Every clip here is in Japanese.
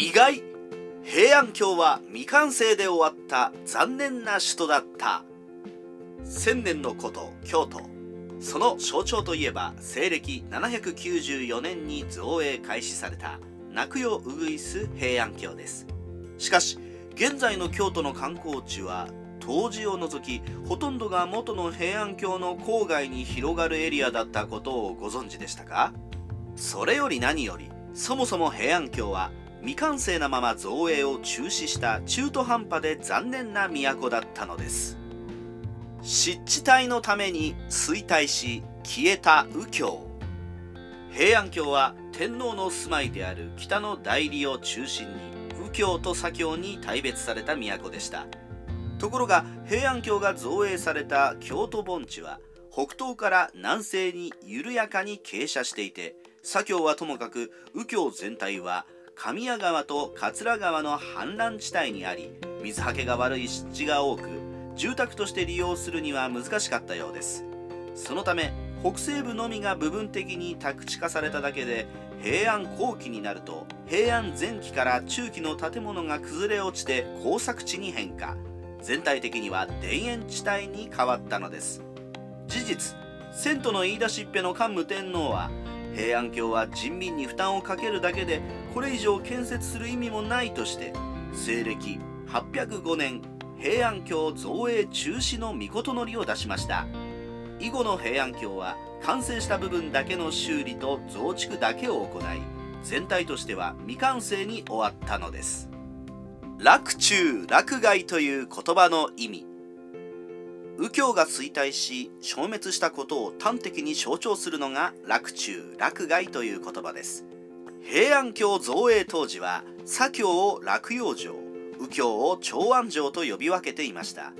意外平安京は未完成で終わった残念な首都だった。千年の古都京都。その象徴といえば西暦794年に造営開始された泣くうぐいす平安京です。しかし現在の京都の観光地は当時を除きほとんどが元の平安京の郊外に広がるエリアだったことをご存知でしたか？それより何よりそもそも平安京は未完成なまま造営を中止した中途半端で残念な都だったのです。湿地帯のために衰退し消えた右京。平安京は天皇の住まいである北の代理を中心に右京と左京に大別された都でした。ところが平安京が造営された京都盆地は北東から南西に緩やかに傾斜していて左京はともかく右京全体は神谷川と桂川の氾濫地帯にあり水はけが悪い湿地が多く住宅として利用するには難しかったようです。そのため北西部のみが部分的に宅地化されただけで平安後期になると平安前期から中期の建物が崩れ落ちて耕作地に変化。全体的には田園地帯に変わったのです。事実遷都の言い出しっぺの桓武天皇は平安京は人民に負担をかけるだけでこれ以上建設する意味もないとして西暦805年平安京造営中止の御のりを出しました。以後の平安京は完成した部分だけの修理と増築だけを行い全体としては未完成に終わったのです。洛中洛外という言葉の意味。右京が衰退し消滅したことを端的に象徴するのが洛中洛外という言葉です。平安京造営当時は左京を洛陽城右京を長安城と呼び分けていました。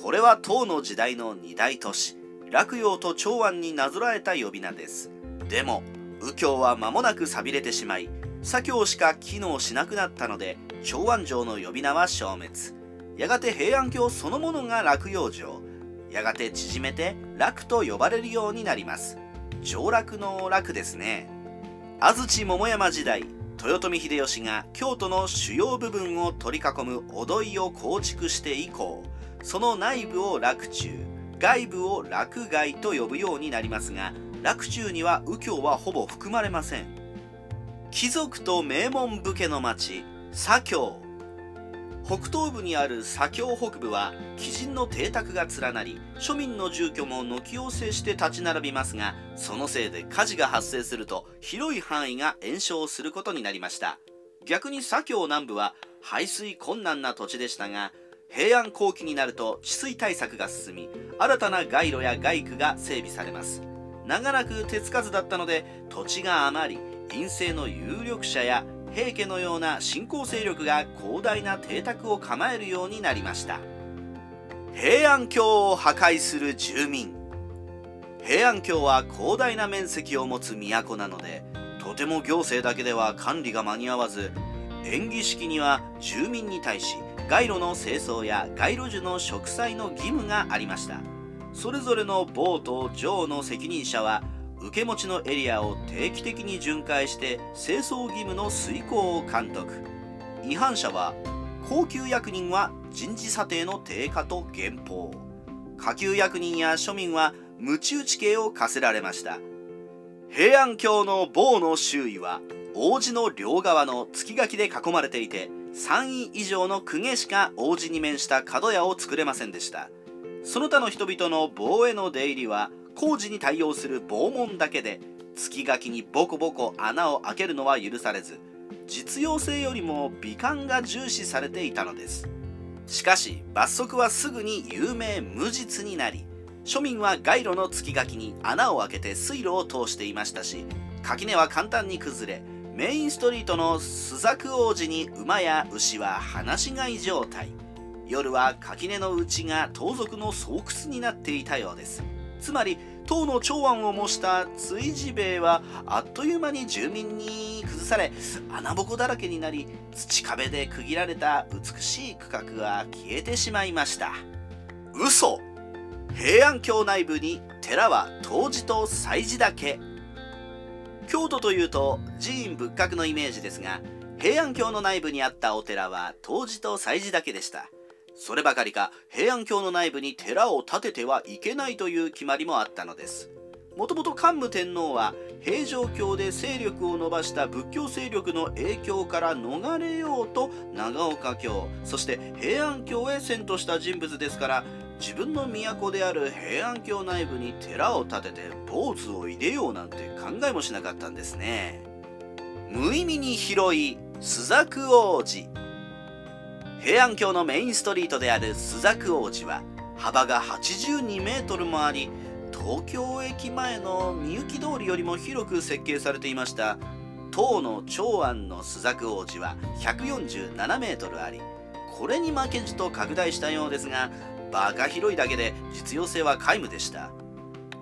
これは唐の時代の二大都市。洛陽と長安になぞらえた呼び名です。でも右京は間もなく寂れてしまい左京しか機能しなくなったので長安城の呼び名は消滅。やがて平安京そのものが洛陽城。やがて縮めて楽と呼ばれるようになります。上洛の楽ですね。安土桃山時代豊臣秀吉が京都の主要部分を取り囲むお土井を構築して以降その内部を洛中外部を洛外と呼ぶようになりますが洛中には右京はほぼ含まれません。貴族と名門武家の町左京北東部にある左京北部は鬼人の邸宅が連なり庶民の住居も軒を制して立ち並びますがそのせいで火事が発生すると広い範囲が延焼することになりました。逆に左京南部は排水困難な土地でしたが平安後期になると治水対策が進み新たな街路や街区が整備されます。長らく手つかずだったので土地が余り陰性の有力者や平家のような新興勢力が広大な邸宅を構えるようになりました。平安京を破壊する住民。平安京は広大な面積を持つ都なのでとても行政だけでは管理が間に合わず演技式には住民に対し街路の清掃や街路樹の植栽の義務がありました。それぞれのボート上の責任者は受け持ちのエリアを定期的に巡回して清掃義務の遂行を監督。違反者は高級役人は人事査定の低下と減俸下級役人や庶民は鞭打ち刑を課せられました。平安京の坊の周囲は王子の両側の月垣で囲まれていて3位以上の公家しか王子に面した角屋を作れませんでした。その他の人々の棒への出入りは工事に対応する防門だけで月垣にボコボコ穴を開けるのは許されず実用性よりも美観が重視されていたのです。しかし罰則はすぐに有名無実になり庶民は街路の月垣に穴を開けて水路を通していましたし垣根は簡単に崩れメインストリートの朱雀王子に馬や牛は放し飼い状態。夜は垣根の内が盗賊の巣窟になっていたようです。つまり唐の長安を模した追事兵衛はあっという間に住民に崩され穴ぼこだらけになり土壁で区切られた美しい区画は消えてしまいました。嘘。平安京内部に寺は東寺と祭寺だけ。京都というと寺院仏閣のイメージですが平安京の内部にあったお寺は東寺と西寺だけでした。そればかりか平安京の内部に寺を建ててはいけないという決まりもあったのです。もともと桓武天皇は平城京で勢力を伸ばした仏教勢力の影響から逃れようと長岡京そして平安京へ遷都した人物ですから自分の都である平安京内部に寺を建てて坊主を入れようなんて考えもしなかったんですね。無意味に広い朱雀王子平安京のメインストリートである朱雀王子は幅が82メートルもあり東京駅前のみゆき通りよりも広く設計されていました唐の長安の朱雀王子は147メートルありこれに負けじと拡大したようですがバカ広いだけで実用性は皆無でした。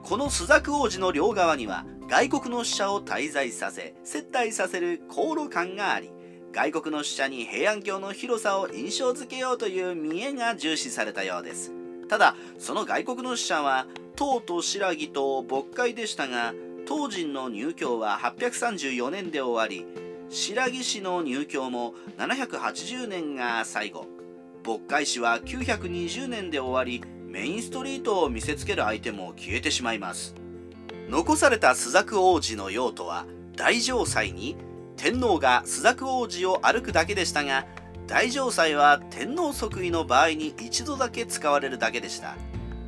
この朱雀王子の両側には外国の使者を滞在させ接待させる航路館があり外国の使者に平安京の広さを印象づけようという見栄が重視されたようです。ただその外国の使者は唐と新羅と渤海でしたが当人の入教は834年で終わり新羅市の入教も780年が最後。渤海市は920年で終わりメインストリートを見せつける相手も消えてしまいます。残された朱雀王子の用途は大城祭に天皇が朱雀王子を歩くだけでしたが大城祭は天皇即位の場合に一度だけ使われるだけでした。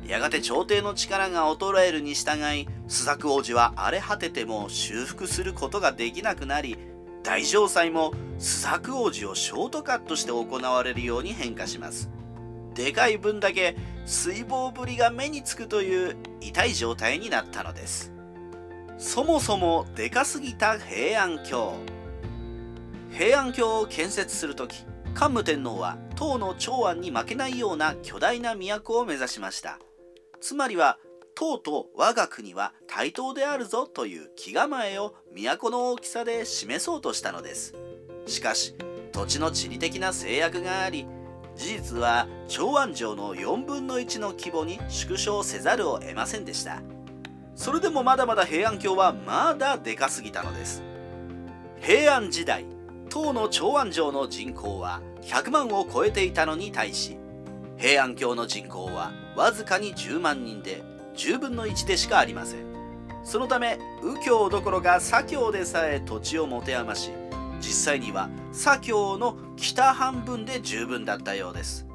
やがて朝廷の力が衰えるに従い朱雀王子は荒れ果てても修復することができなくなり大城祭も朱雀王子をショートカットして行われるように変化します。でかい分だけ水防ぶりが目につくという痛い状態になったのです。そもそもでかすぎた平安京。平安京を建設する時桓武天皇は唐の長安に負けないような巨大な都を目指しました。つまりは唐と我が国は対等であるぞという気構えを都の大きさで示そうとしたのです。しかし土地の地理的な制約があり事実は長安城の4分の1の規模に縮小せざるを得ませんでした。それでもまだまだ平安京はまだでかすぎたのです。平安時代唐の長安城の人口は100万を超えていたのに対し平安京の人口はわずかに10万人で10分の1でしかありません。そのため右京どころか左京でさえ土地を持て余し実際には左京の北半分で十分だったようです。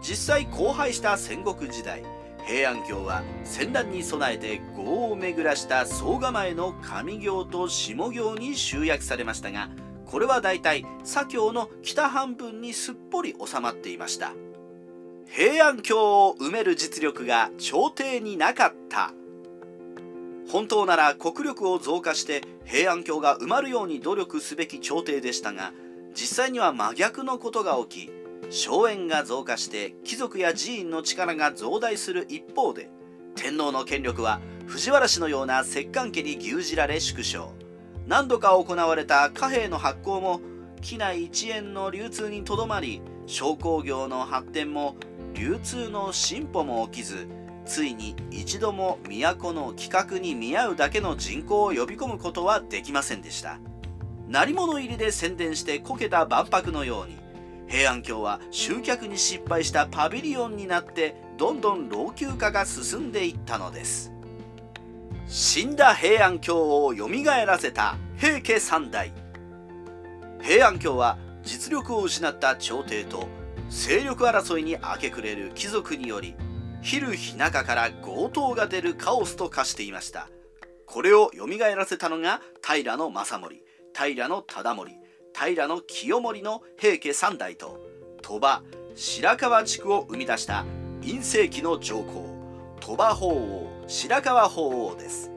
実際荒廃した戦国時代平安京は戦乱に備えて業を巡らした総構えの上行と下行に集約されましたがこれはだいたい左京の北半分にすっぽり収まっていました。平安京を埋める実力が朝廷になかった。本当なら国力を増加して平安京が埋まるように努力すべき朝廷でしたが実際には真逆のことが起き荘園が増加して貴族や寺院の力が増大する一方で天皇の権力は藤原氏のような摂関家に牛耳られ縮小。何度か行われた貨幣の発行も機内一円の流通にとどまり商工業の発展も流通の進歩も起きずついに一度も都の規格に見合うだけの人口を呼び込むことはできませんでした。鳴り物入りで宣伝してこけた万博のように平安京は集客に失敗したパビリオンになってどんどん老朽化が進んでいったのです。死んだ平安京をよみがえらせた平家三代。平安京は実力を失った朝廷と勢力争いに明け暮れる貴族により昼日中から強盗が出るカオスと化していました。これを蘇らせたのが平正盛平忠盛平清盛の平家三代と鳥羽白河地区を生み出した陰世紀の上皇鳥羽法皇白河法皇です。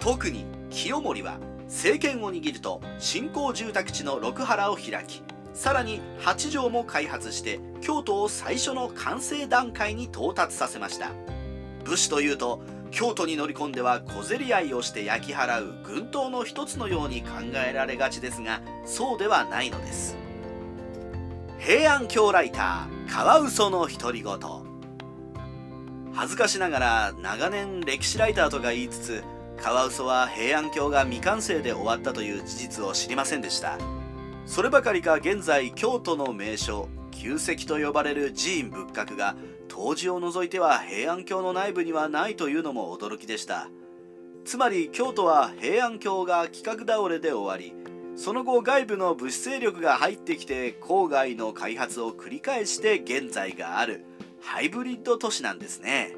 特に清盛は政権を握ると新興住宅地の六原を開きさらに八条も開発して京都を最初の完成段階に到達させました。武士というと京都に乗り込んでは小競り合いをして焼き払う軍刀の一つのように考えられがちですがそうではないのです。平安京ライターカワウソの独り言。恥ずかしながら長年歴史ライターとか言いつつカワウソは平安京が未完成で終わったという事実を知りませんでした。そればかりか現在京都の名所旧跡と呼ばれる寺院仏閣が当時を除いては平安京の内部にはないというのも驚きでした。つまり京都は平安京が企画倒れで終わりその後外部の物資勢力が入ってきて郊外の開発を繰り返して現在があるハイブリッド都市なんですね。